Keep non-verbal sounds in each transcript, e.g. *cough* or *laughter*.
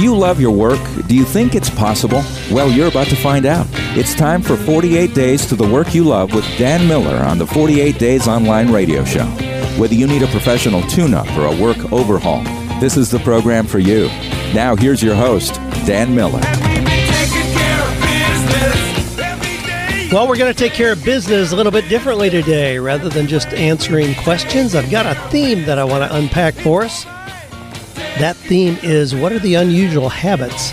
Do you love your work? Do you think it's possible? Well, you're about to find out. It's time for 48 Days to the Work You Love with Dan Miller on the 48 Days Online Radio Show. Whether you need a professional tune up or a work overhaul, this is the program for you. Now, here's your host, Dan Miller. Well, we're going to take care of business a little bit differently today. Rather than just answering questions, I've got a theme that I want to unpack for us. That theme is what are the unusual habits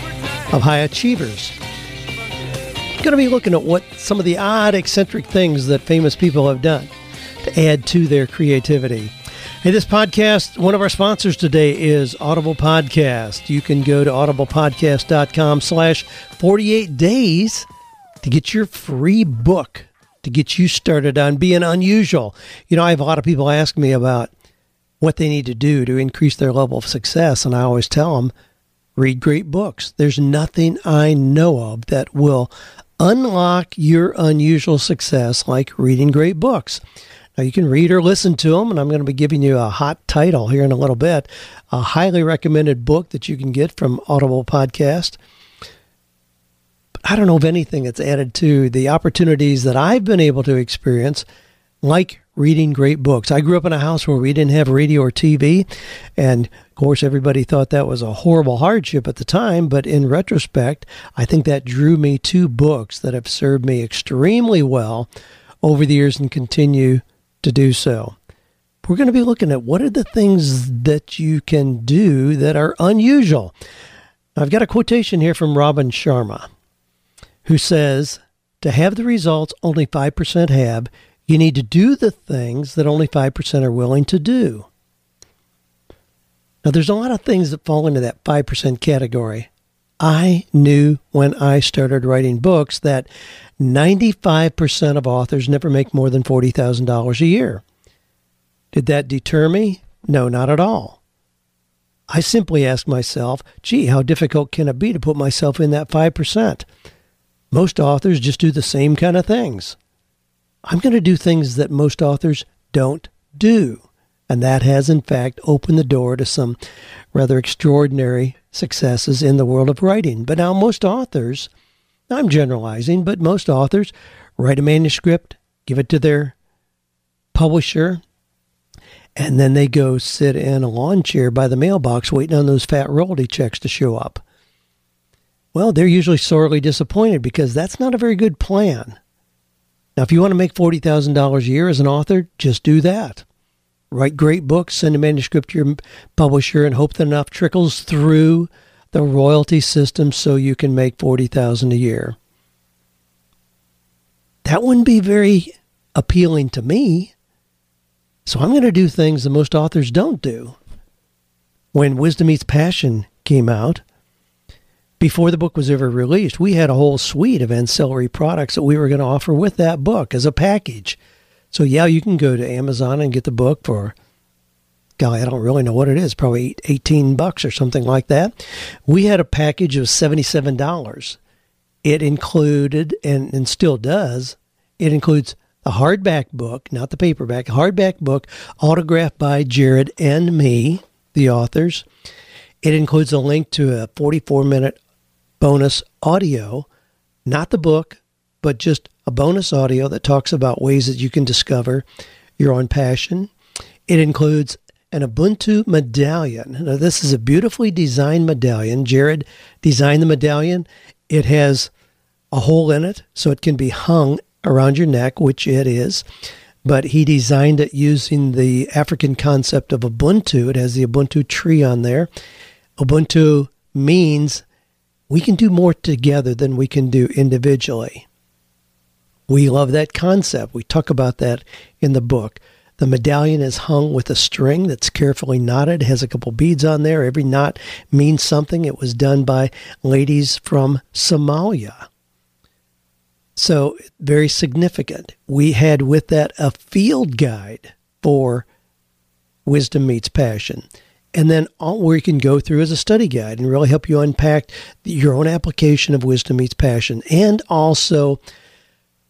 of high achievers? I'm going to be looking at what some of the odd, eccentric things that famous people have done to add to their creativity. Hey, this podcast, one of our sponsors today is Audible Podcast. You can go to audiblepodcast.com slash 48 days to get your free book to get you started on being unusual. You know, I have a lot of people ask me about what they need to do to increase their level of success, and I always tell them read great books. There's nothing I know of that will unlock your unusual success like reading great books. Now, you can read or listen to them, and I'm going to be giving you a hot title here in a little bit. A highly recommended book that you can get from Audible Podcast. I don't know of anything that's added to the opportunities that I've been able to experience, like reading great books. I grew up in a house where we didn't have radio or TV, and of course, everybody thought that was a horrible hardship at the time. But in retrospect, I think that drew me to books that have served me extremely well over the years and continue to do so. We're going to be looking at what are the things that you can do that are unusual. I've got a quotation here from Robin Sharma who says, To have the results only 5% have, you need to do the things that only 5% are willing to do. Now, there's a lot of things that fall into that 5% category. I knew when I started writing books that 95% of authors never make more than $40,000 a year. Did that deter me? No, not at all. I simply asked myself, gee, how difficult can it be to put myself in that 5%? Most authors just do the same kind of things. I'm going to do things that most authors don't do. And that has, in fact, opened the door to some rather extraordinary successes in the world of writing. But now, most authors, I'm generalizing, but most authors write a manuscript, give it to their publisher, and then they go sit in a lawn chair by the mailbox waiting on those fat royalty checks to show up. Well, they're usually sorely disappointed because that's not a very good plan. Now, if you want to make $40,000 a year as an author, just do that. Write great books, send a manuscript to your publisher, and hope that enough trickles through the royalty system so you can make 40000 a year. That wouldn't be very appealing to me. So I'm going to do things that most authors don't do. When Wisdom Meets Passion came out, before the book was ever released, we had a whole suite of ancillary products that we were going to offer with that book as a package. So, yeah, you can go to Amazon and get the book for, golly, I don't really know what it is, probably 18 bucks or something like that. We had a package of $77. It included, and, and still does, it includes a hardback book, not the paperback, hardback book autographed by Jared and me, the authors. It includes a link to a 44 minute bonus audio, not the book, but just a bonus audio that talks about ways that you can discover your own passion. It includes an Ubuntu medallion. Now, this is a beautifully designed medallion. Jared designed the medallion. It has a hole in it so it can be hung around your neck, which it is. But he designed it using the African concept of Ubuntu. It has the Ubuntu tree on there. Ubuntu means we can do more together than we can do individually. We love that concept. We talk about that in the book. The medallion is hung with a string that's carefully knotted, has a couple beads on there. Every knot means something. It was done by ladies from Somalia. So, very significant. We had with that a field guide for Wisdom Meets Passion and then all where you can go through as a study guide and really help you unpack your own application of wisdom meets passion and also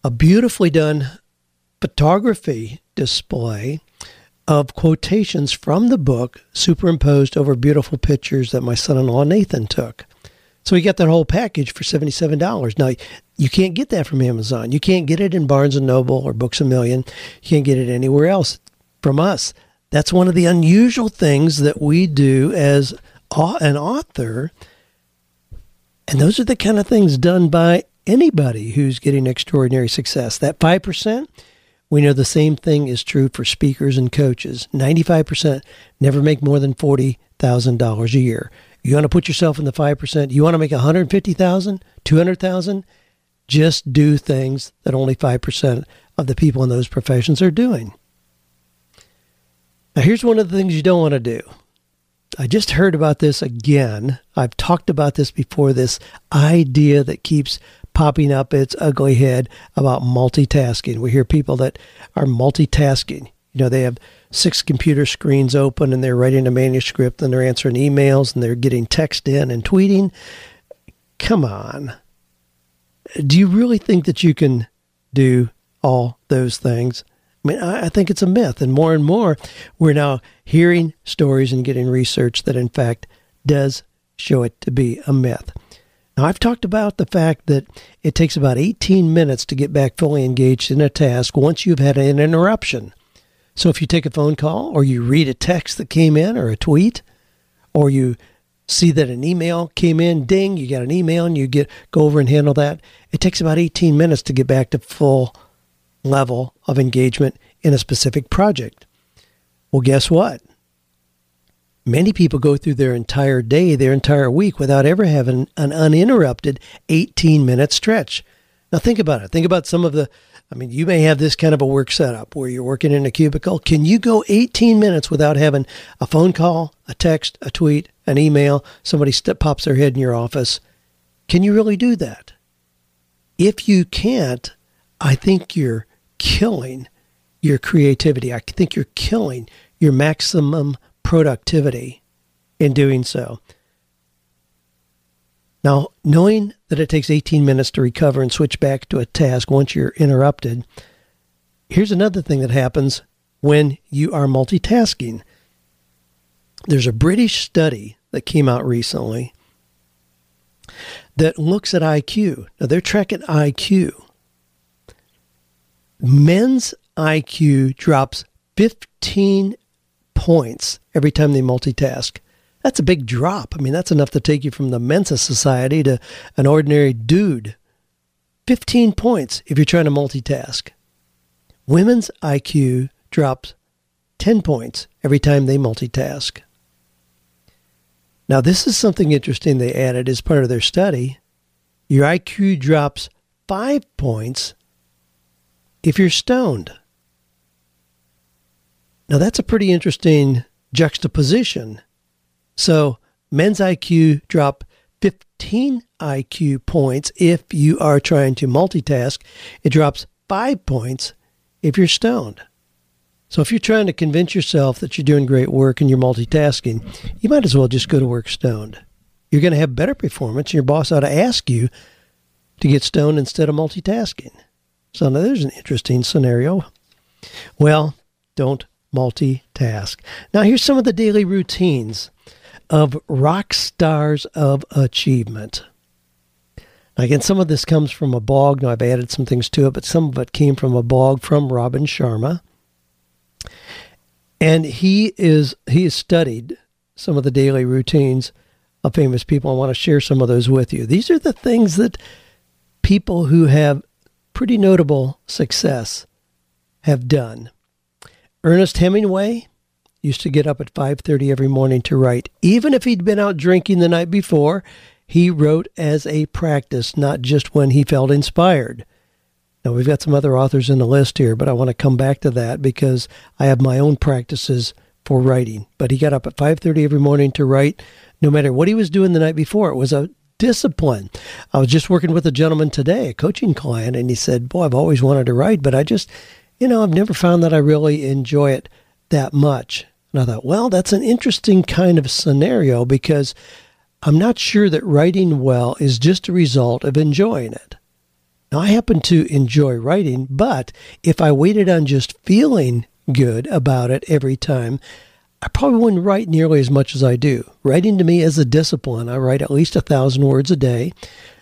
a beautifully done photography display of quotations from the book superimposed over beautiful pictures that my son in law Nathan took. So he got that whole package for $77. Now, you can't get that from Amazon. You can't get it in Barnes and Noble or Books a Million. You can't get it anywhere else from us. That's one of the unusual things that we do as an author. And those are the kind of things done by anybody who's getting extraordinary success. That 5%, we know the same thing is true for speakers and coaches. 95% never make more than $40,000 a year. You want to put yourself in the 5%, you want to make 150,000, 200,000, just do things that only 5% of the people in those professions are doing. Now, here's one of the things you don't want to do. I just heard about this again. I've talked about this before this idea that keeps popping up its ugly head about multitasking. We hear people that are multitasking. You know, they have six computer screens open and they're writing a manuscript and they're answering emails and they're getting text in and tweeting. Come on. Do you really think that you can do all those things? I mean, I, think it's a myth. And more and more, we're now hearing stories and getting research that, in fact, does show it to be a myth. Now, I've talked about the fact that it takes about 18 minutes to get back fully engaged in a task once you've had an interruption. So, if you take a phone call or you read a text that came in or a tweet, or you see that an email came in, ding, you got an email and you get go over and handle that, it takes about 18 minutes to get back to full level of engagement in a specific project. Well, guess what? Many people go through their entire day, their entire week without ever having an uninterrupted 18 minute stretch. Now, think about it. Think about some of the, I mean, you may have this kind of a work setup where you're working in a cubicle. Can you go 18 minutes without having a phone call, a text, a tweet, an email, somebody step, pops their head in your office? Can you really do that? If you can't, I think you're killing your creativity. I think you're killing your maximum productivity in doing so. Now, knowing that it takes 18 minutes to recover and switch back to a task once you're interrupted, here's another thing that happens when you are multitasking. There's a British study that came out recently that looks at IQ. Now, they're tracking IQ men's IQ drops 15 points every time they multitask. That's a big drop. I mean, that's enough to take you from the Mensa Society to an ordinary dude. 15 points if you're trying to multitask. Women's IQ drops 10 points every time they multitask. Now, this is something interesting they added as part of their study. Your IQ drops five points if you're stoned. Now, that's a pretty interesting juxtaposition. So, men's IQ drop 15 IQ points if you are trying to multitask. It drops five points if you're stoned. So, if you're trying to convince yourself that you're doing great work and you're multitasking, you might as well just go to work stoned. You're going to have better performance, and your boss ought to ask you to get stoned instead of multitasking. So now there's an interesting scenario. Well, don't multitask. Now here's some of the daily routines of rock stars of achievement. Again, some of this comes from a blog. Now I've added some things to it, but some of it came from a blog from Robin Sharma. And he is he has studied some of the daily routines of famous people. I want to share some of those with you. These are the things that people who have pretty notable success have done. Ernest Hemingway used to get up at 5:30 every morning to write. Even if he'd been out drinking the night before, he wrote as a practice, not just when he felt inspired. Now we've got some other authors in the list here, but I want to come back to that because I have my own practices for writing. But he got up at 5:30 every morning to write no matter what he was doing the night before. It was a discipline. I was just working with a gentleman today, a coaching client, and he said, Boy, I've always wanted to write, but I just, you know, I've never found that I really enjoy it that much. And I thought, well, that's an interesting kind of scenario because I'm not sure that writing well is just a result of enjoying it. Now, I happen to enjoy writing, but if I waited on just feeling good about it every time, I probably wouldn't write nearly as much as I do. Writing to me is a discipline. I write at least a thousand words a day.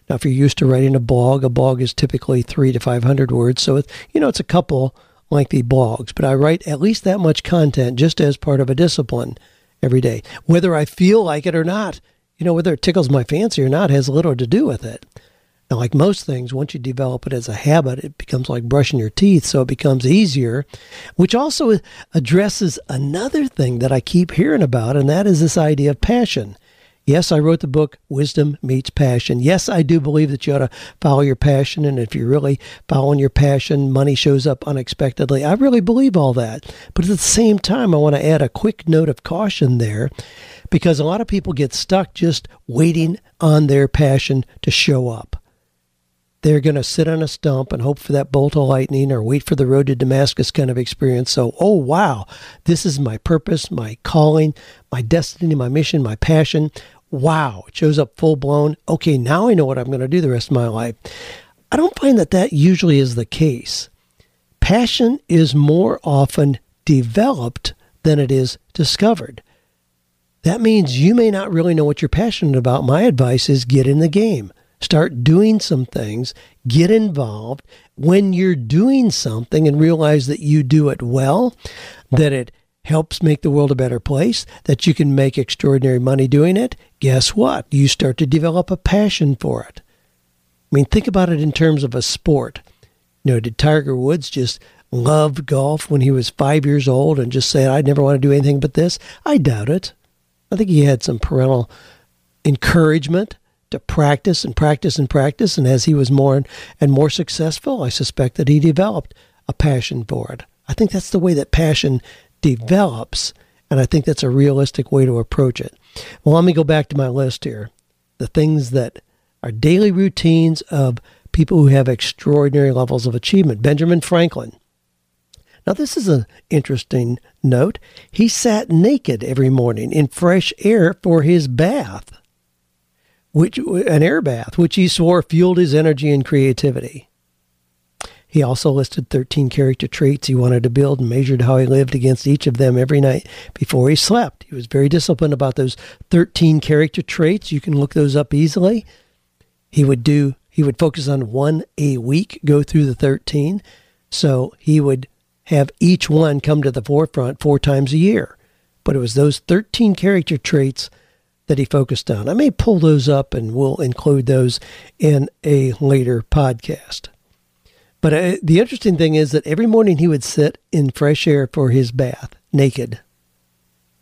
Now, if you're used to writing a blog, a blog is typically three to 500 words. So, it's, you know, it's a couple lengthy blogs, but I write at least that much content just as part of a discipline every day. Whether I feel like it or not, you know, whether it tickles my fancy or not has little to do with it. Now, like most things, once you develop it as a habit, it becomes like brushing your teeth, so it becomes easier, which also addresses another thing that I keep hearing about, and that is this idea of passion. Yes, I wrote the book Wisdom Meets Passion. Yes, I do believe that you ought to follow your passion. And if you're really following your passion, money shows up unexpectedly. I really believe all that. But at the same time, I want to add a quick note of caution there because a lot of people get stuck just waiting on their passion to show up. They're going to sit on a stump and hope for that bolt of lightning or wait for the road to Damascus kind of experience. So, oh, wow, this is my purpose, my calling, my destiny, my mission, my passion. Wow, it shows up full blown. Okay, now I know what I'm going to do the rest of my life. I don't find that that usually is the case. Passion is more often developed than it is discovered. That means you may not really know what you're passionate about. My advice is get in the game. Start doing some things, get involved. When you're doing something and realize that you do it well, that it helps make the world a better place, that you can make extraordinary money doing it, guess what? You start to develop a passion for it. I mean, think about it in terms of a sport. You know, did Tiger Woods just love golf when he was five years old and just say, I never want to do anything but this? I doubt it. I think he had some parental encouragement to practice and practice and practice. And as he was more and more successful, I suspect that he developed a passion for it. I think that's the way that passion develops. And I think that's a realistic way to approach it. Well, let me go back to my list here. The things that are daily routines of people who have extraordinary levels of achievement. Benjamin Franklin. Now, this is an interesting note. He sat naked every morning in fresh air for his bath which an air bath, which he swore fueled his energy and creativity. He also listed 13 character traits he wanted to build and measured how he lived against each of them every night before he slept. He was very disciplined about those 13 character traits. You can look those up easily. He would do he would focus on one a week, go through the 13. So he would have each one come to the forefront four times a year. But it was those 13 character traits that he focused on. I may pull those up and we'll include those in a later podcast. But uh, the interesting thing is that every morning he would sit in fresh air for his bath, naked.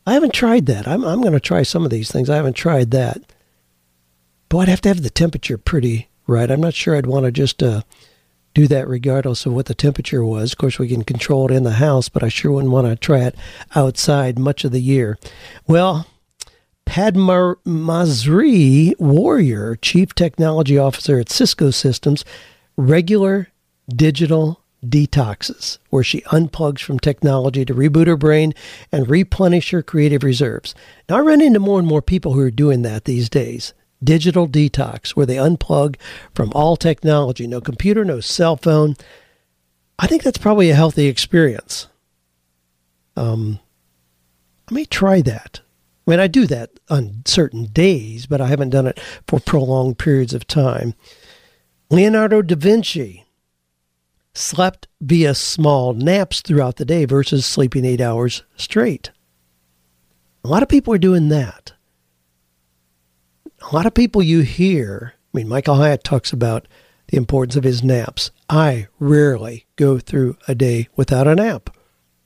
I haven't tried that. I'm, I'm going to try some of these things. I haven't tried that. But I'd have to have the temperature pretty right. I'm not sure I'd want to just uh, do that regardless of what the temperature was. Of course, we can control it in the house, but I sure wouldn't want to try it outside much of the year. Well, Padmasree Warrior, Chief Technology Officer at Cisco Systems, regular digital detoxes, where she unplugs from technology to reboot her brain and replenish her creative reserves. Now, I run into more and more people who are doing that these days. Digital detox, where they unplug from all technology, no computer, no cell phone. I think that's probably a healthy experience. Um, I may try that. I mean, I do that on certain days, but I haven't done it for prolonged periods of time. Leonardo da Vinci slept via small naps throughout the day versus sleeping eight hours straight. A lot of people are doing that. A lot of people you hear, I mean, Michael Hyatt talks about the importance of his naps. I rarely go through a day without a nap.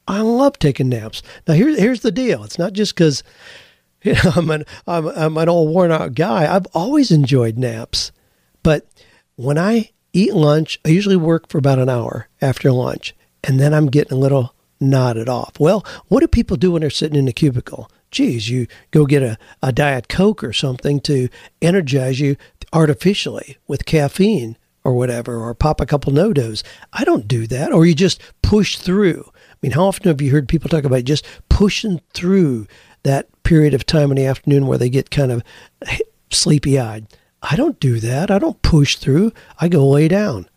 I love taking naps. Now, here's here's the deal. It's not just because you *laughs* know, I'm an I'm, I'm an old worn out guy. I've always enjoyed naps, but when I eat lunch, I usually work for about an hour after lunch, and then I'm getting a little nodded off. Well, what do people do when they're sitting in a cubicle? Geez, you go get a, a Diet Coke or something to energize you artificially with caffeine or whatever, or pop a couple NoDoz. I don't do that. Or you just push through. I mean, how often have you heard people talk about just pushing through that period of time in the afternoon where they get kind of sleepy eyed. I don't do that. I don't push through. I go lay down.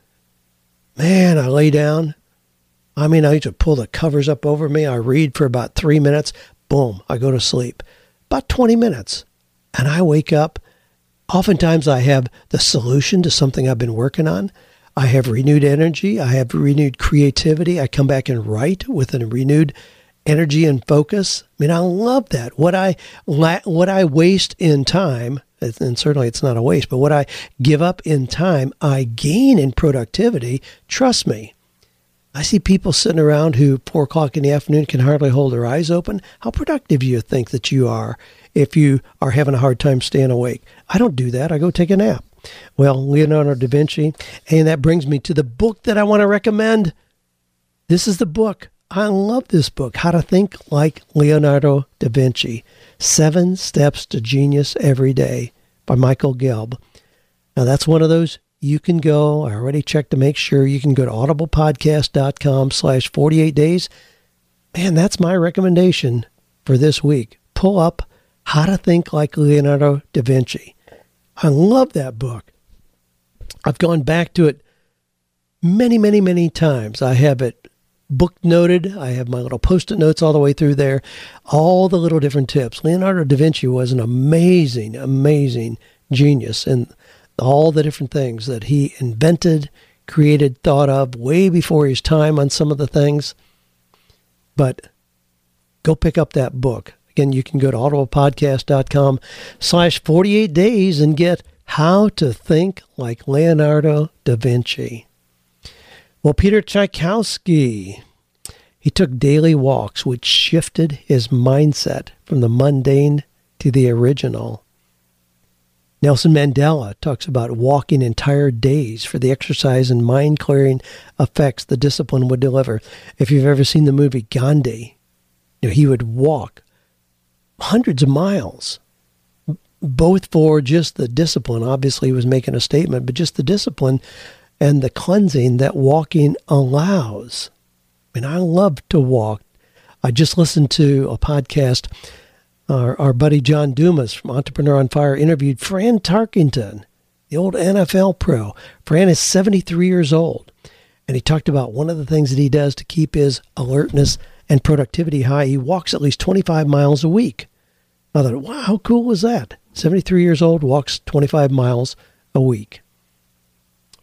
Man, I lay down I mean, I used to pull the covers up over me. I read for about three minutes. Boom, I go to sleep. About 20 minutes. And I wake up. Oftentimes, I have the solution to something I've been working on. I have renewed energy. I have renewed creativity. I come back and write with a renewed energy and focus. I mean, I love that. What I what I waste in time, and certainly it's not a waste, but what I give up in time, I gain in productivity. Trust me. I see people sitting around who four o'clock in the afternoon can hardly hold their eyes open. How productive do you think that you are if you are having a hard time staying awake? I don't do that. I go take a nap. Well, Leonardo da Vinci, and that brings me to the book that I want to recommend. This is the book. I love this book, How to Think Like Leonardo da Vinci Seven Steps to Genius Every Day by Michael Gelb. Now, that's one of those you can go. I already checked to make sure you can go to audiblepodcast.com slash 48 days. Man, that's my recommendation for this week. Pull up How to Think Like Leonardo da Vinci. I love that book. I've gone back to it many, many, many times. I have it book noted. I have my little post it notes all the way through there, all the little different tips. Leonardo da Vinci was an amazing, amazing genius and all the different things that he invented, created, thought of way before his time on some of the things. But go pick up that book. Again, you can go to audiblepodcast.com slash 48 days and get How to Think Like Leonardo da Vinci. Well, Peter Tchaikovsky, he took daily walks which shifted his mindset from the mundane to the original. Nelson Mandela talks about walking entire days for the exercise and mind clearing effects the discipline would deliver. If you've ever seen the movie Gandhi, you know, he would walk hundreds of miles, both for just the discipline. Obviously, he was making a statement, but just the discipline and the cleansing that walking allows. Mean, I love to walk. I just listened to a podcast. Our, our buddy John Dumas from Entrepreneur on Fire interviewed Fran Tarkenton, the old NFL pro. Fran is 73 years old. And he talked about one of the things that he does to keep his alertness and productivity high. He walks at least 25 miles a week. I thought, wow, how cool is that? 73 years old, walks 25 miles a week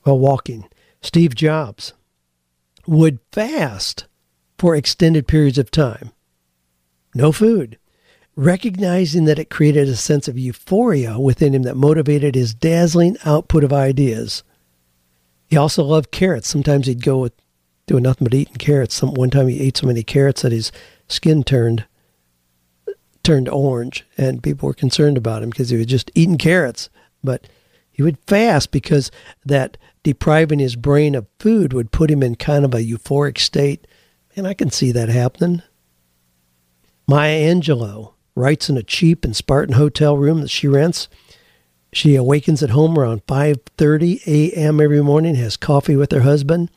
while walking. Steve Jobs would fast for extended periods of time. No food. Recognizing that it created a sense of euphoria within him that motivated his dazzling output of ideas. He also loved carrots. Sometimes he'd go with doing nothing but eating carrots. Some one time he ate so many carrots that his skin turned turned orange, and people were concerned about him because he was just eating carrots. But he would fast because that depriving his brain of food would put him in kind of a euphoric state. And I can see that happening. Maya Angelou writes in a cheap and Spartan hotel room that she rents. She awakens at home around 5:30 a.m. every morning, has coffee with her husband,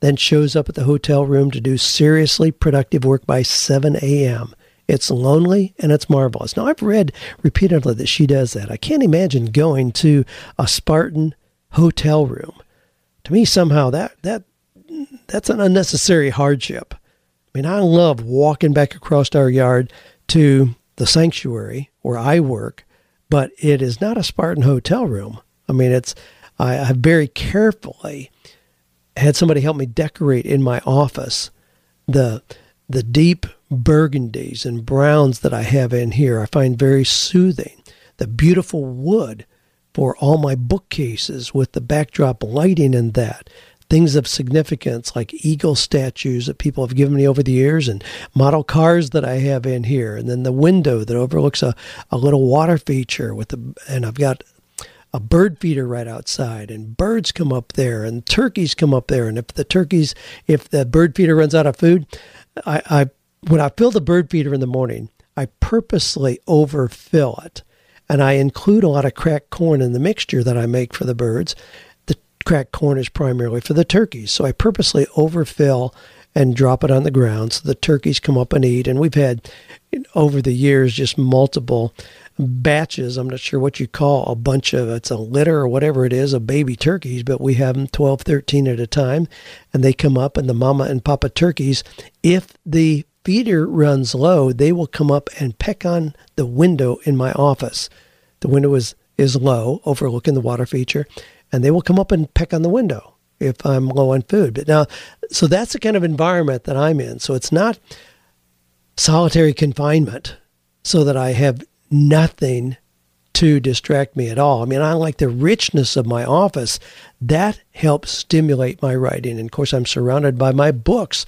then shows up at the hotel room to do seriously productive work by 7 a.m. It's lonely and it's marvelous. Now, I've read repeatedly that she does that. I can't imagine going to a Spartan hotel room. To me, somehow that that that's an unnecessary hardship. I mean, I love walking back across our yard to the sanctuary where I work, but it is not a Spartan hotel room. I mean, it's I, I very carefully had somebody help me decorate in my office the the deep burgundies and browns that I have in here. I find very soothing. The beautiful wood for all my bookcases with the backdrop lighting and that. Things of significance like eagle statues that people have given me over the years and model cars that I have in here. And then the window that overlooks a, a little water feature with the, and I've got a bird feeder right outside and birds come up there and turkeys come up there. And if the turkeys, if the bird feeder runs out of food, I, I when I fill the bird feeder in the morning, I purposely overfill it and I include a lot of cracked corn in the mixture that I make for the birds. The cracked corn is primarily for the turkeys, so I purposely overfill and drop it on the ground so the turkeys come up and eat. And we've had over the years just multiple batches. I'm not sure what you call a bunch of it's a litter or whatever it is of baby turkeys, but we have them 12, 13 at a time, and they come up and the mama and papa turkeys. If the feeder runs low, they will come up and peck on the window in my office. The window is is low, overlooking the water feature, and they will come up and peck on the window if I'm low on food. But now, so that's the kind of environment that I'm in. So it's not solitary confinement so that I have nothing to distract me at all. I mean, I like the richness of my office. That helps stimulate my writing. And of course, I'm surrounded by my books.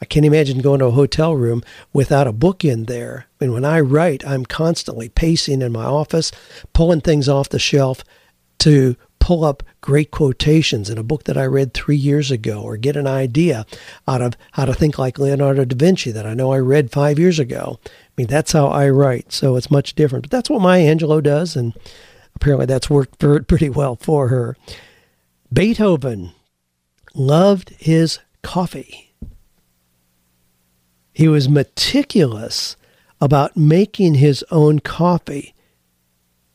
I can't imagine going to a hotel room without a book in there. I mean, when I write, I'm constantly pacing in my office, pulling things off the shelf to pull up great quotations in a book that I read three years ago or get an idea out of how to think like Leonardo da Vinci that I know I read five years ago. I mean, that's how I write. So it's much different. But that's what Maya Angelou does. And apparently that's worked *laughs* pretty well for her. Beethoven loved his coffee. He was meticulous about making his own coffee.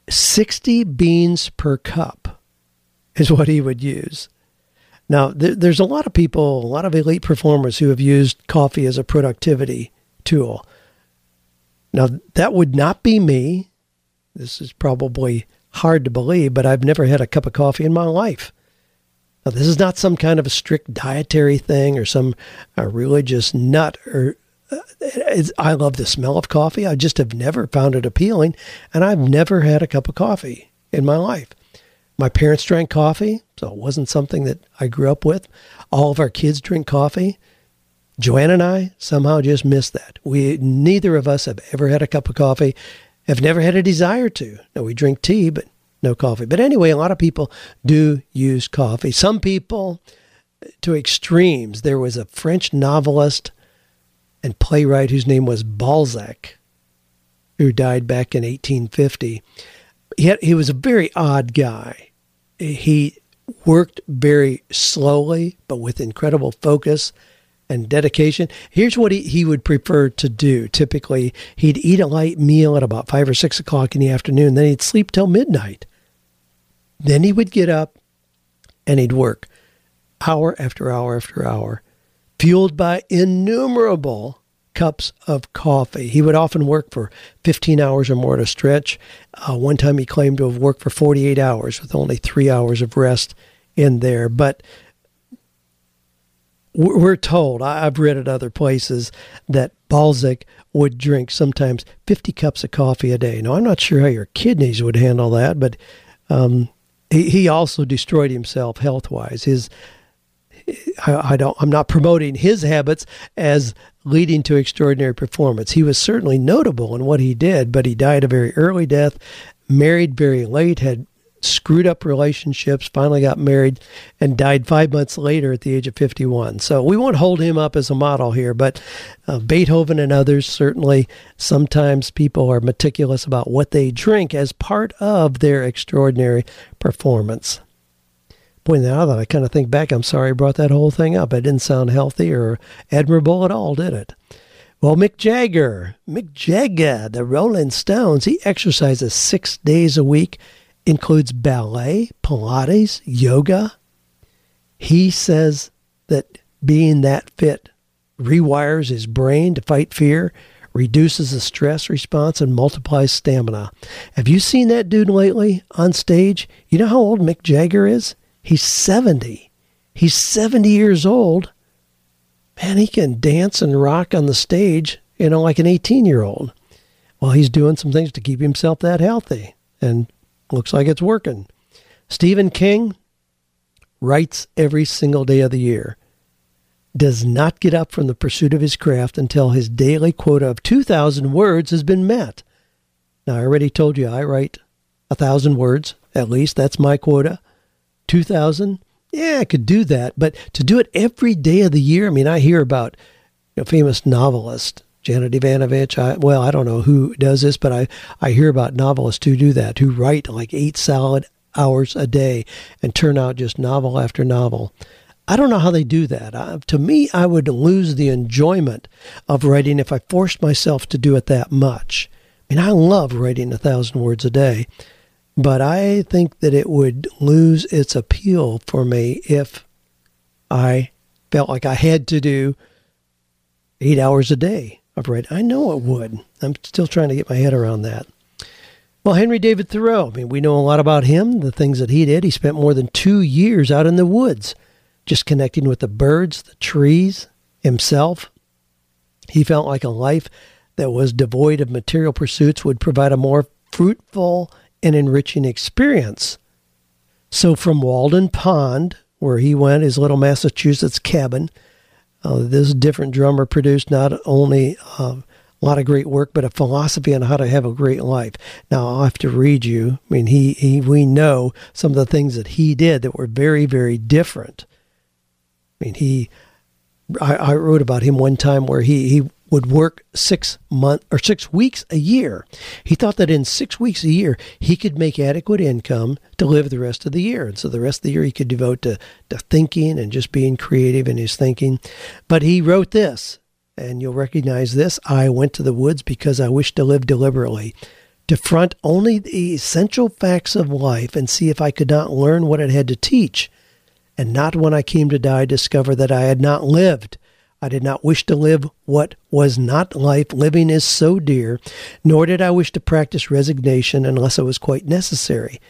60 beans per cup is *laughs* what he would use. Now, th- there's a lot of people, a lot of elite performers who have used coffee as a productivity tool. Now, that would not be me. This is probably hard to believe, but I've never had a cup of coffee in my life. Now, this is not some kind of a strict dietary thing or some uh, religious nut or uh, I love the smell of coffee. I just have never found it appealing, and I've never had a cup of coffee in my life. My parents drank coffee, so it wasn't something that I grew up with. All of our kids drink coffee. Joanne and I somehow just missed that. We neither of us have ever had a cup of coffee, have never had a desire to. Now we drink tea, but no coffee. But anyway, a lot of people do use coffee. Some people to extremes. There was a French novelist and playwright whose name was Balzac, who died back in 1850. He, had, he was a very odd guy he worked very slowly, but with incredible focus and dedication. Here's what he, he would prefer to do. Typically, he'd eat a light meal at about five or six o'clock in the afternoon, then he'd sleep till midnight. Then he would get up and he'd work hour after hour after hour, fueled by innumerable cups of coffee. He would often work for 15 hours or more at a stretch. Uh, one time he claimed to have worked for 48 hours with only three hours of rest in there. But we're told, I've read at other places, that Balzac would drink sometimes 50 cups of coffee a day. Now, I'm not sure how your kidneys would handle that, but um, he, he also destroyed himself health wise. His I, I, don't I'm not promoting his habits as leading to extraordinary performance. He was certainly notable in what he did, but he died a very early death, married very late, had screwed up relationships, finally got married, and died five months later at the age of 51. So we won't hold him up as a model here, but uh, Beethoven and others certainly sometimes people are meticulous about what they drink as part of their extraordinary performance boy, now that I kind of think back, I'm sorry I brought that whole thing up. It didn't sound healthy or admirable at all, did it? Well, Mick Jagger, Mick Jagger, the Rolling Stones, he exercises six days a week, includes ballet, Pilates, yoga. He says that being that fit rewires his brain to fight fear, reduces the stress response, and multiplies stamina. Have you seen that dude lately on stage? You know how old Mick Jagger is? He's 70. He's 70 years old. Man, he can dance and rock on the stage, you know, like an 18 year old. Well, he's doing some things to keep himself that healthy, and looks like it's working. Stephen King writes every single day of the year, does not get up from the pursuit of his craft until his daily quota of 2,000 words has been met. Now, I already told you I write a thousand words, at least. That's my quota. 2000 yeah i could do that but to do it every day of the year i mean i hear about know, famous novelist janet evanovich I, well i don't know who does this but i, I hear about novelists who do that who write like eight solid hours a day and turn out just novel after novel I don't know how they do that. Uh, to me, I would lose the enjoyment of writing if I forced myself to do it that much. I mean, I love writing a thousand words a day, but I think that it would lose its appeal for me if I felt like I had to do eight hours a day writing. I know it would. I'm still trying to get my head around that. Well, Henry David Thoreau, I mean, we know a lot about him, the things that he did. He spent more than two years out in the woods, just connecting with the birds, the trees, himself. He felt like a life that was devoid of material pursuits would provide a more fruitful and enriching experience. So, from Walden Pond, where he went, his little Massachusetts cabin, uh, this different drummer produced not only uh, a lot of great work, but a philosophy on how to have a great life. Now I'll have to read you. I mean, he, he we know some of the things that he did that were very very different. I mean, he I, I wrote about him one time where he he would work six month or six weeks a year. He thought that in six weeks a year he could make adequate income to live the rest of the year, and so the rest of the year he could devote to to thinking and just being creative in his thinking. But he wrote this, and you'll recognize this. I went to the woods because I wished to live deliberately. To front only the essential facts of life and see if I could not learn what it had to teach, and not when I came to die discover that I had not lived I did not wish to live what was not life. Living is so dear. Nor did I wish to practice resignation unless it was quite necessary.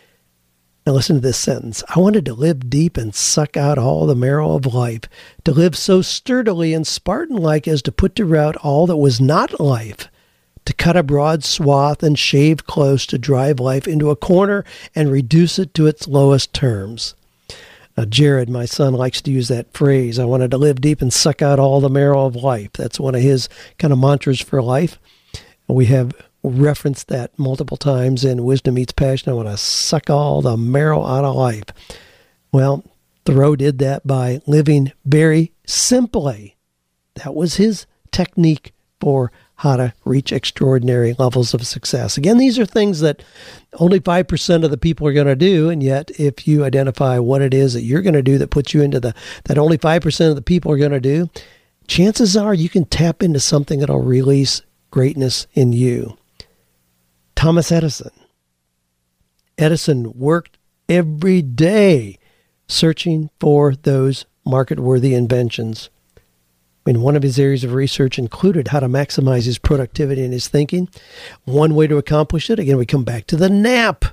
Now, listen to this sentence. I wanted to live deep and suck out all the marrow of life, to live so sturdily and Spartan like as to put to rout all that was not life, to cut a broad swath and shave close, to drive life into a corner and reduce it to its lowest terms. Uh, Jared, my son, likes to use that phrase. I wanted to live deep and suck out all the marrow of life. That's one of his kind of mantras for life. We have referenced that multiple times in Wisdom Meets Passion. I want to suck all the marrow out of life. Well, Thoreau did that by living very simply. That was his technique for how to reach extraordinary levels of success. Again, these are things that only 5% of the people are going to do. And yet, if you identify what it is that you're going to do that puts you into the, that only 5% of the people are going to do, chances are you can tap into something that'll release greatness in you. Thomas Edison. Edison worked every day searching for those market worthy inventions. I mean, one of his areas of research included how to maximize his productivity and his thinking. One way to accomplish it, again, we come back to the nap.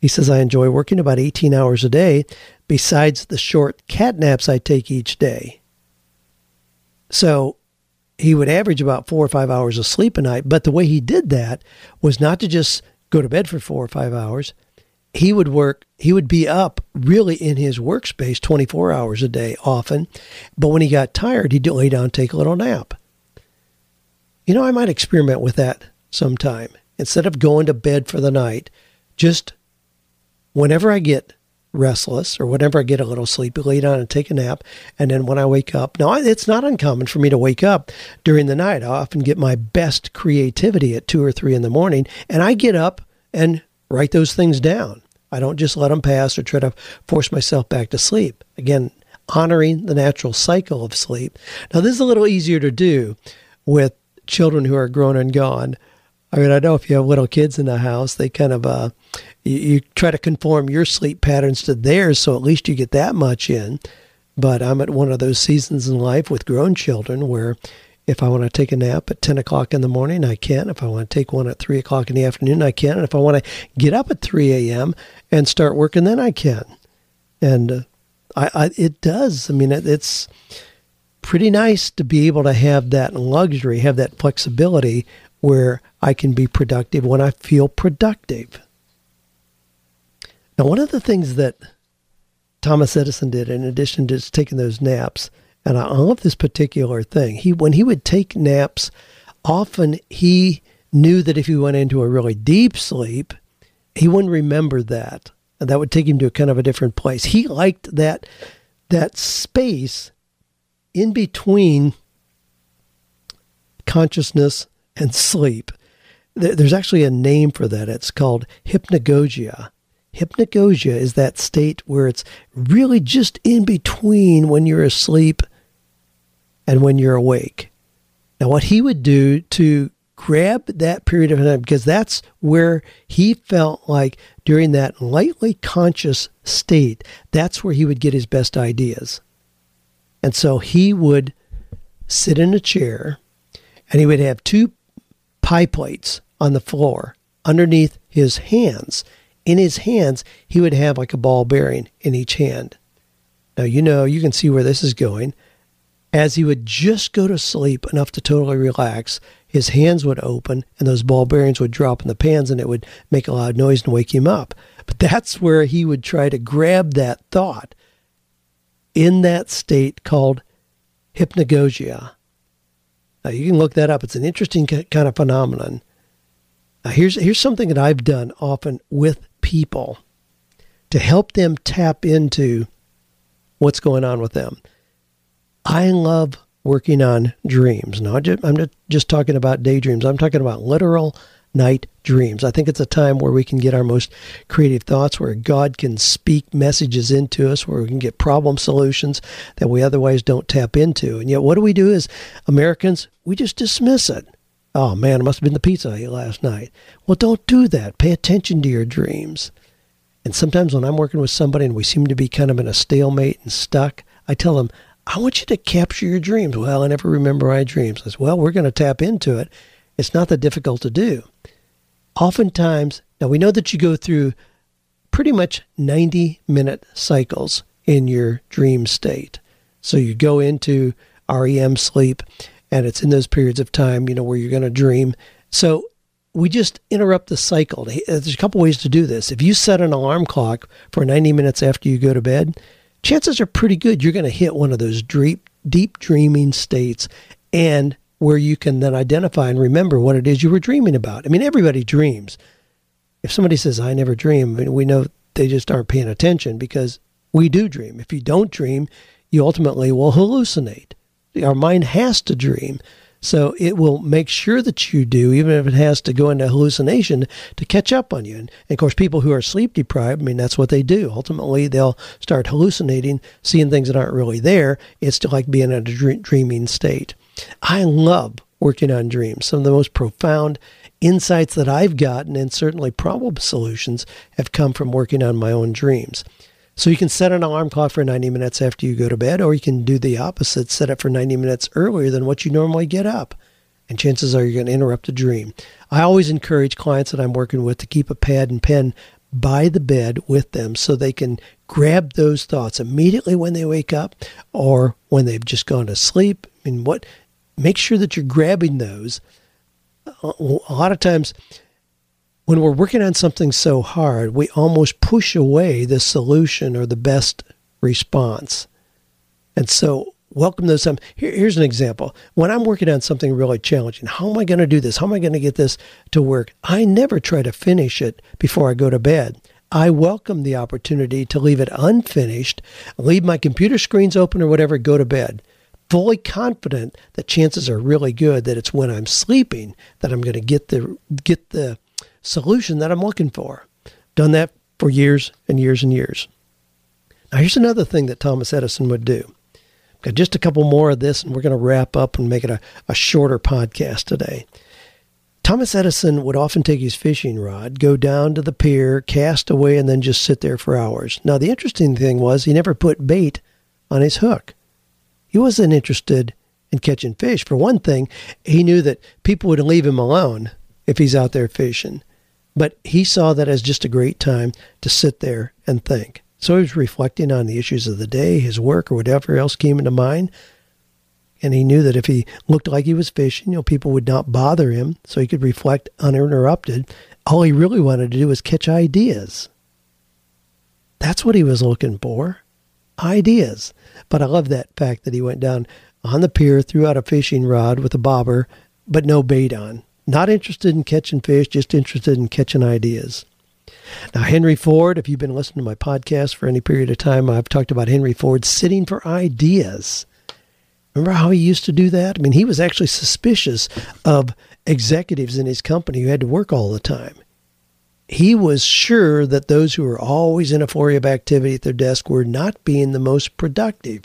He says, I enjoy working about 18 hours a day, besides the short cat naps I take each day. So he would average about four or five hours of sleep a night. But the way he did that was not to just go to bed for four or five hours, he would work he would be up really in his workspace 24 hours a day often but when he got tired he'd lay down take a little nap. You know i might experiment with that sometime. Instead of going to bed for the night just whenever i get restless or whenever i get a little sleepy lay down and take a nap. And then when i wake up now it's not uncommon for me to wake up during the night. I often get my best creativity at two or three in the morning and i get up and write those things down. I don't just let them pass or try to force myself back to sleep. Again, honoring the natural cycle of sleep. Now, this is a little easier to do with children who are grown and gone. I mean, I know if you have little kids in the house, they kind of, uh, you, you try to conform your sleep patterns to theirs, so at least you get that much in. But I'm at one of those seasons in life with grown children where if I want to take a nap at 10 o'clock in the morning, I can. If I want to take one at 3 o'clock in the afternoon, I can. And if I want to get up at 3 a.m. and start working, then I can. And uh, I, I, it does. I mean, it, it's pretty nice to be able to have that luxury, have that flexibility where I can be productive when I feel productive. Now, one of the things that Thomas Edison did, in addition to taking those naps, and I love this particular thing. He when he would take naps, often he knew that if he went into a really deep sleep, he wouldn't remember that. And that would take him to a kind of a different place. He liked that that space in between consciousness and sleep. There's actually a name for that. It's called hypnagogia. Hypnagogia is that state where it's really just in between when you're asleep and when you're awake. Now, what he would do to grab that period of time because that's where he felt like during that lightly conscious state, that's where he would get his best ideas. And so he would sit in a chair and he would have two pie plates on the floor underneath his hands. In his hands, he would have like a ball bearing in each hand. Now, you know, you can see where this is going. As he would just go to sleep enough to totally relax, his hands would open and those ball bearings would drop in the pans and it would make a loud noise and wake him up. But that's where he would try to grab that thought in that state called hypnagogia. Now, you can look that up. It's an interesting kind of phenomenon. Now, here's, here's something that I've done often with people to help them tap into what's going on with them. I love working on dreams. Now, I'm not just talking about daydreams, I'm talking about literal night dreams. I think it's a time where we can get our most creative thoughts, where God can speak messages into us, where we can get problem solutions that we otherwise don't tap into. And yet, what do we do as Americans? We just dismiss it. Oh man, it must have been the pizza I ate last night. Well, don't do that. Pay attention to your dreams. And sometimes when I'm working with somebody and we seem to be kind of in a stalemate and stuck, I tell them, I want you to capture your dreams. Well, I never remember my dreams. I said, well, we're going to tap into it. It's not that difficult to do. Oftentimes, now we know that you go through pretty much 90 minute cycles in your dream state. So you go into REM sleep, and it's in those periods of time, you know, where you're going to dream. So we just interrupt the cycle. There's a couple ways to do this. If you set an alarm clock for 90 minutes after you go to bed, chances are pretty good you're going to hit one of those deep, deep dreaming states and where you can then identify and remember what it is you were dreaming about. I mean, everybody dreams. If somebody says, I never dream, I mean, we know they just aren't paying attention because we do dream. If you don't dream, you ultimately will hallucinate. Our mind has to dream. So it will make sure that you do, even if it has to go into hallucination to catch up on you. And, and, of course, people who are sleep deprived, I mean, that's what they do. Ultimately, they'll start hallucinating, seeing things that aren't really there. It's still like being in a dreaming state. I love working on dreams. Some of the most profound insights that I've gotten, and certainly problem solutions, have come from working on my own dreams. So you can set an alarm clock for 90 minutes after you go to bed, or you can do the opposite, set it for 90 minutes earlier than what you normally get up. And chances are you're going to interrupt a dream. I always encourage clients that I'm working with to keep a pad and pen by the bed with them so they can grab those thoughts immediately when they wake up or when they've just gone to sleep. I mean, what make sure that you're grabbing those. Uh, a lot of times when we're working on something so hard, we almost push away the solution or the best response. And so, welcome those. Um, here, here's an example. When I'm working on something really challenging, how am I going to do this? How am I going to get this to work? I never try to finish it before I go to bed. I welcome the opportunity to leave it unfinished, leave my computer screens open or whatever, go to bed. Fully confident that chances are really good that it's when I'm sleeping that I'm going to get the get the solution that I'm looking for. Done that for years and years and years. Now, here's another thing that Thomas Edison would do. Got just a couple more of this, and we're going to wrap up and make it a, a shorter podcast today. Thomas Edison would often take his fishing rod, go down to the pier, cast away, and then just sit there for hours. Now, the interesting thing was he never put bait on his hook. He wasn't interested in catching fish. For one thing, he knew that people would leave him alone if he's out there fishing. But he saw that as just a great time to sit there and think. So he was reflecting on the issues of the day, his work, or whatever else came into mind. And he knew that if he looked like he was fishing, you know, people would not bother him, so he could reflect uninterrupted. All he really wanted to do was catch ideas. That's what he was looking for ideas. But I love that fact that he went down on the pier, threw out a fishing rod with a bobber, but no bait on. Not interested in catching fish, just interested in catching ideas. Now, Henry Ford, if you've been listening to my podcast for any period of time, I've talked about Henry Ford sitting for ideas. Remember how he used to do that? I mean, he was actually suspicious of executives in his company who had to work all the time. He was sure that those who were always in a flurry of activity at their desk were not being the most productive.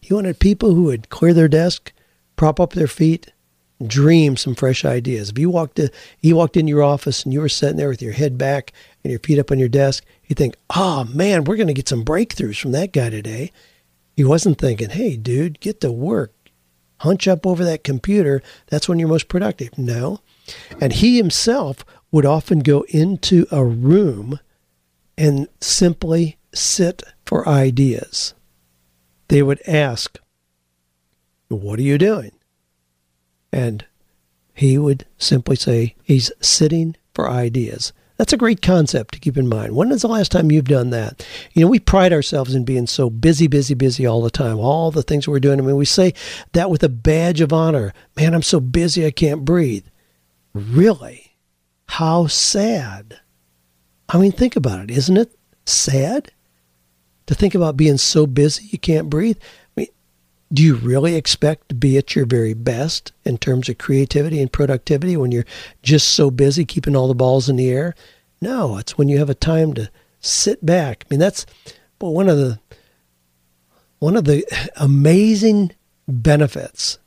He wanted people who would clear their desk, prop up their feet, dream some fresh ideas. If you walked to, you walked in your office and you were sitting there with your head back and your feet up on your desk, you think, oh man, we're going to get some breakthroughs from that guy today. He wasn't thinking, hey, dude, get to work. Hunch up over that computer. That's when you're most productive. No. And he himself would often go into a room and simply sit for ideas. They would ask, What are you doing? And he would simply say, He's sitting for ideas. That's a great concept to keep in mind. When is the last time you've done that? You know, we pride ourselves in being so busy, busy, busy all the time, all the things we're doing. I mean, we say that with a badge of honor. Man, I'm so busy I can't breathe. Really? How sad. I mean, think about it. Isn't it sad to think about being so busy you can't breathe? Do you really expect to be at your very best in terms of creativity and productivity when you're just so busy keeping all the balls in the air? No, it's when you have a time to sit back. I mean, that's well, one of the one of the amazing benefits,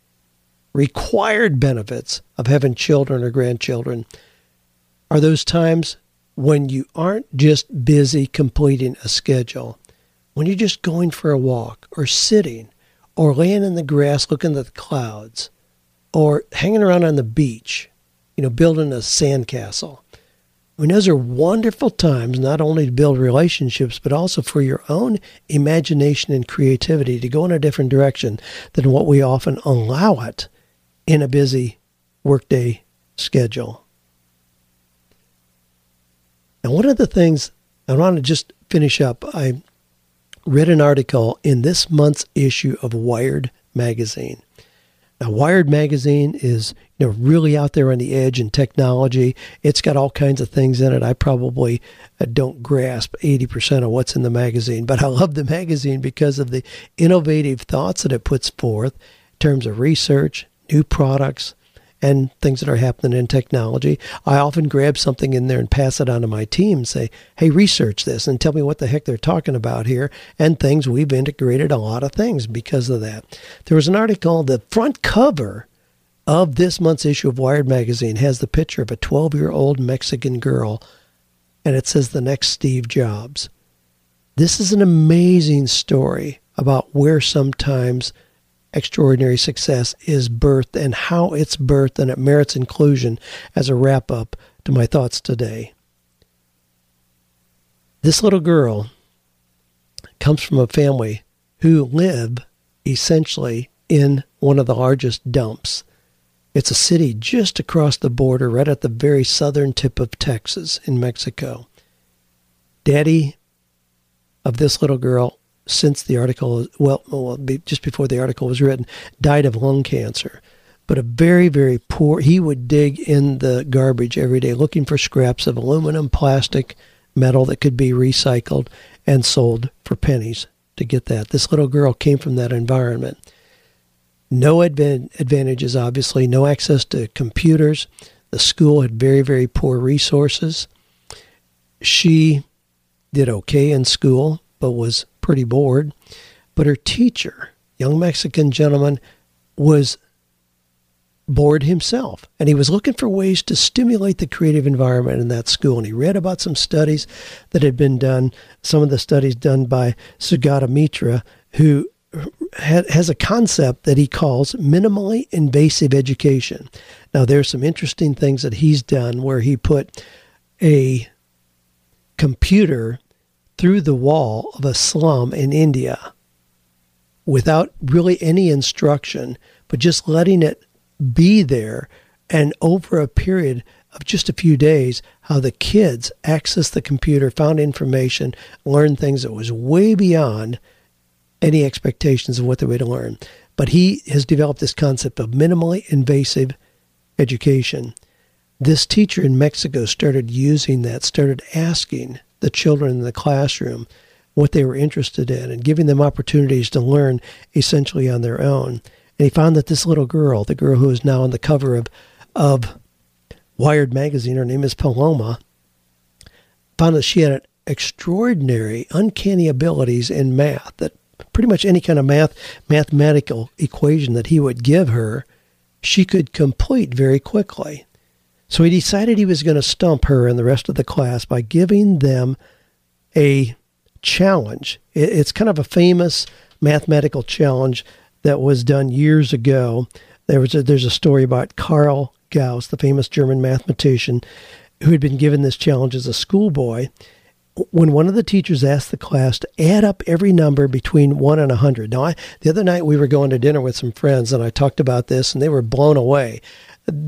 required benefits of having children or grandchildren are those times when you aren't just busy completing a schedule, when you're just going for a walk or sitting or laying in the grass looking at the clouds or hanging around on the beach, you know, building a sandcastle. I mean, those are wonderful times not only to build relationships, but also for your own imagination and creativity to go in a different direction than what we often allow it in a busy workday schedule. And one of the things I want to just finish up, I read an article in this month's issue of Wired magazine. Now, Wired magazine is you know really out there on the edge in technology. It's got all kinds of things in it. I probably uh, don't grasp 80% of what's in the magazine, but I love the magazine because of the innovative thoughts that it puts forth in terms of research, new products, and things that are happening in technology. I often grab something in there and pass it on to my team say, hey, research this and tell me what the heck they're talking about here. And things, we've integrated a lot of things because of that. There was an article, the front cover of this month's issue of Wired Magazine has the picture of a 12 year old Mexican girl, and it says the next Steve Jobs. This is an amazing story about where sometimes extraordinary success is birthed and how it's birthed, and it merits inclusion as a wrap up to my thoughts today. This little girl comes from a family who live essentially in one of the largest dumps. It's a city just across the border, right at the very southern tip of Texas in Mexico. Daddy of this little girl since the article, well, well, just before the article was written, died of lung cancer. But a very, very poor, he would dig in the garbage every day looking for scraps of aluminum, plastic, metal that could be recycled and sold for pennies to get that. This little girl came from that environment. No advantages, obviously, no access to computers. The school had very, very poor resources. She did okay in school, but was pretty bored. But her teacher, young Mexican gentleman, was bored himself. And he was looking for ways to stimulate the creative environment in that school. And he read about some studies that had been done, some of the studies done by Sugata Mitra, who has a concept that he calls minimally invasive education. Now, there's some interesting things that he's done where he put a computer through the wall of a slum in India without really any instruction, but just letting it be there. And over a period of just a few days, how the kids accessed the computer, found information, learned things that was way beyond any expectations of what they were to learn. But he has developed this concept of minimally invasive education. This teacher in Mexico started using that, started asking the children in the classroom what they were interested in and giving them opportunities to learn essentially on their own. And he found that this little girl, the girl who is now on the cover of, of Wired magazine, her name is Paloma, found that she had extraordinary, uncanny abilities in math that pretty much any kind of math mathematical equation that he would give her, she could complete very quickly. So he decided he was going to stump her and the rest of the class by giving them a challenge. It's kind of a famous mathematical challenge that was done years ago. There was a, there's a story about Carl Gauss, the famous German mathematician, who had been given this challenge as a schoolboy. When one of the teachers asked the class to add up every number between 1 and a 100. Now, I, the other night we were going to dinner with some friends and I talked about this and they were blown away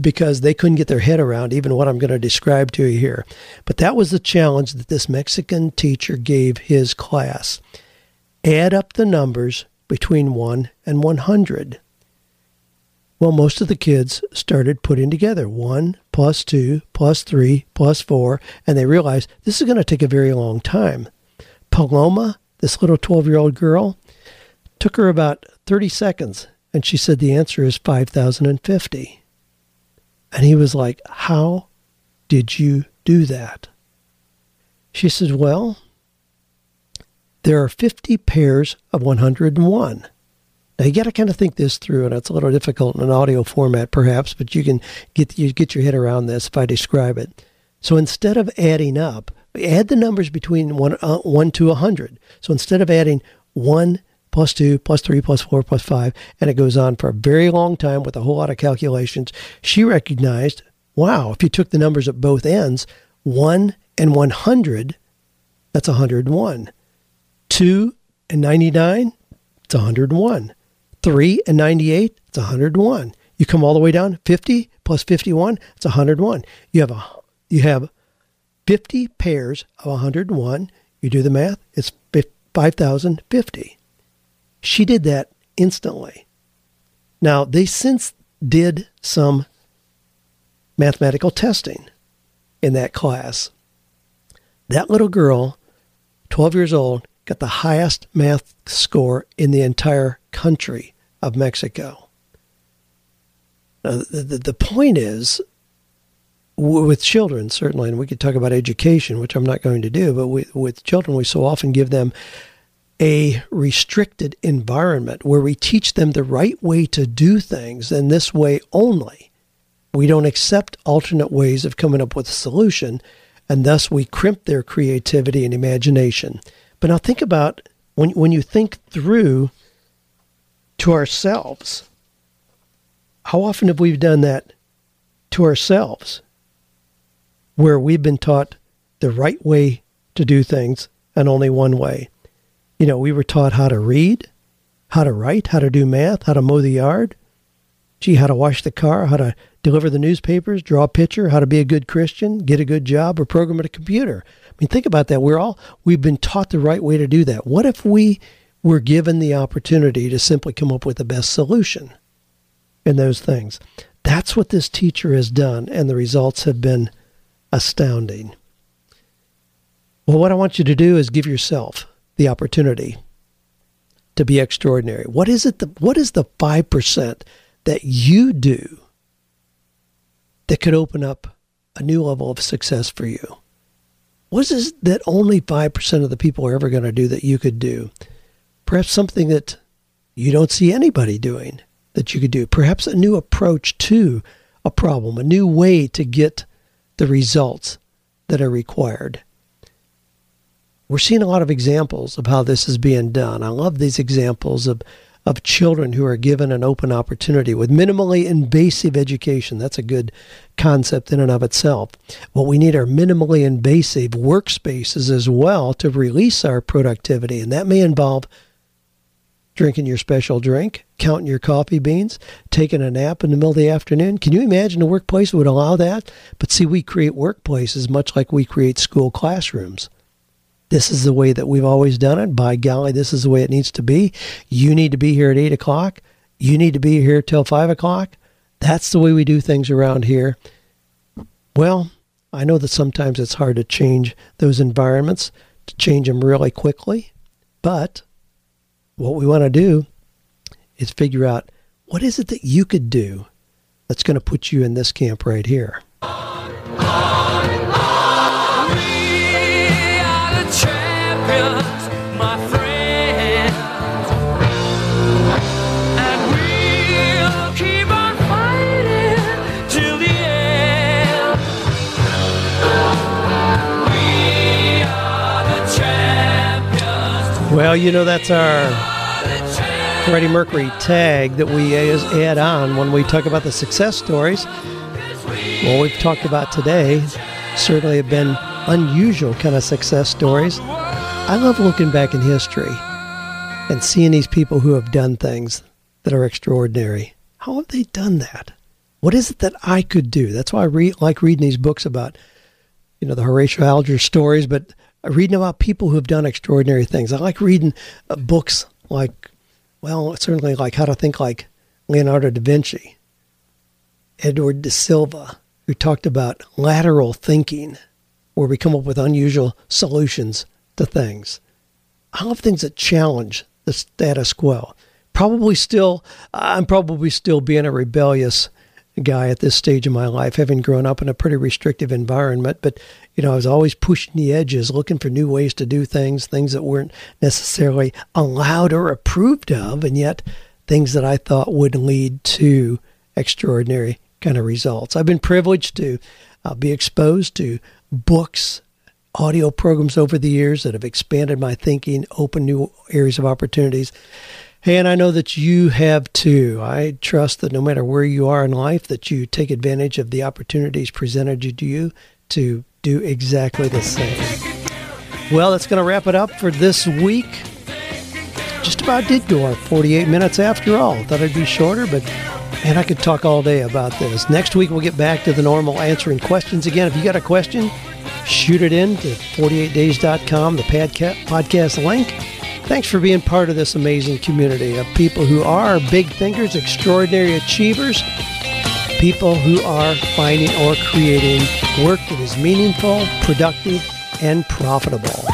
because they couldn't get their head around even what I'm going to describe to you here. But that was the challenge that this Mexican teacher gave his class. Add up the numbers between 1 and 100. Well, most of the kids started putting together 1 plus 2 plus 3 plus 4, and they realized this is going to take a very long time. Paloma, this little 12 year old girl, took her about 30 seconds, and she said the answer is 5,050. And he was like, How did you do that? She said, Well, there are 50 pairs of 101. Now you got to kind of think this through, and it's a little difficult in an audio format, perhaps, but you can get you get your head around this if I describe it. So instead of adding up, add the numbers between one uh, one to hundred. So instead of adding one plus two, plus three, plus four, plus five, and it goes on for a very long time with a whole lot of calculations. She recognized, wow, if you took the numbers at both ends, one and 100, that's 101. Two and 99, it's 101. Three and 98, it's 101. You come all the way down, 50 plus 51, it's 101. You have a, you have 50 pairs of 101. You do the math, it's 5,050. She did that instantly. Now, they since did some mathematical testing in that class. That little girl, 12 years old, got the highest math score in the entire country of Mexico. Now, the, the, point is, with children, certainly, and we could talk about education, which I'm not going to do, but with, with children, we so often give them a restricted environment where we teach them the right way to do things and this way only. We don't accept alternate ways of coming up with a solution, and thus we crimp their creativity and imagination. But now think about when, when you think through to ourselves, how often have we done that to ourselves? Where we've been taught the right way to do things and only one way. You know, we were taught how to read, how to write, how to do math, how to mow the yard. Gee, how to wash the car, how to deliver the newspapers, draw a picture, how to be a good Christian, get a good job, or program at a computer. I mean, think about that. We're all, we've been taught the right way to do that. What if we were given the opportunity to simply come up with the best solution in those things? That's what this teacher has done, and the results have been astounding. Well, what I want you to do is give yourself the opportunity to be extraordinary? What is it? The, what is the 5% that you do that could open up a new level of success for you? What is it that only 5% of the people are ever going to do that you could do? Perhaps something that you don't see anybody doing that you could do. Perhaps a new approach to a problem, a new way to get the results that are required we're seeing a lot of examples of how this is being done. I love these examples of of children who are given an open opportunity with minimally invasive education. That's a good concept in and of itself. What we need are minimally invasive workspaces as well to release our productivity, and that may involve drinking your special drink, counting your coffee beans, taking a nap in the middle of the afternoon. Can you imagine a workplace would allow that? But see, we create workplaces much like we create school classrooms. This is the way that we've always done it. By golly, this is the way it needs to be. You need to be here at 8 o'clock. You need to be here till 5 o'clock. That's the way we do things around here. Well, I know that sometimes it's hard to change those environments, to change them really quickly. But what we want to do is figure out what is it that you could do that's going to put you in this camp right here. Well, you know, that's our Freddie Mercury tag that we add on when we talk about the success stories. What we've talked about today certainly have been unusual kind of success stories. I love looking back in history and seeing these people who have done things that are extraordinary. How have they done that? What is it that I could do? That's why I re- like reading these books about, you know, the Horatio Alger stories, but reading about people who have done extraordinary things. I like reading uh, books like, well, certainly like How to Think Like Leonardo da Vinci, Edward de Silva, who talked about lateral thinking, where we come up with unusual solutions to things. I love things that challenge the status quo. Probably still, I'm probably still being a rebellious guy at this stage of my life, having grown up in a pretty restrictive environment. But, you know, I was always pushing the edges, looking for new ways to do things, things that weren't necessarily allowed or approved of, and yet things that I thought would lead to extraordinary kind of results. I've been privileged to uh, be exposed to books, audio programs over the years that have expanded my thinking, opened new areas of opportunities. Hey, and I know that you have too. I trust that no matter where you are in life, that you take advantage of the opportunities presented to you to do exactly the same. Well, that's going to wrap it up for this week. Just about did go our 48 minutes after all. Thought it'd be shorter, but man, I could talk all day about this. Next week, we'll get back to the normal answering questions again. If you got a question, shoot it in to 48days.com, the podcast link. Thanks for being part of this amazing community of people who are big thinkers, extraordinary achievers, people who are finding or creating work that is meaningful, productive, and profitable.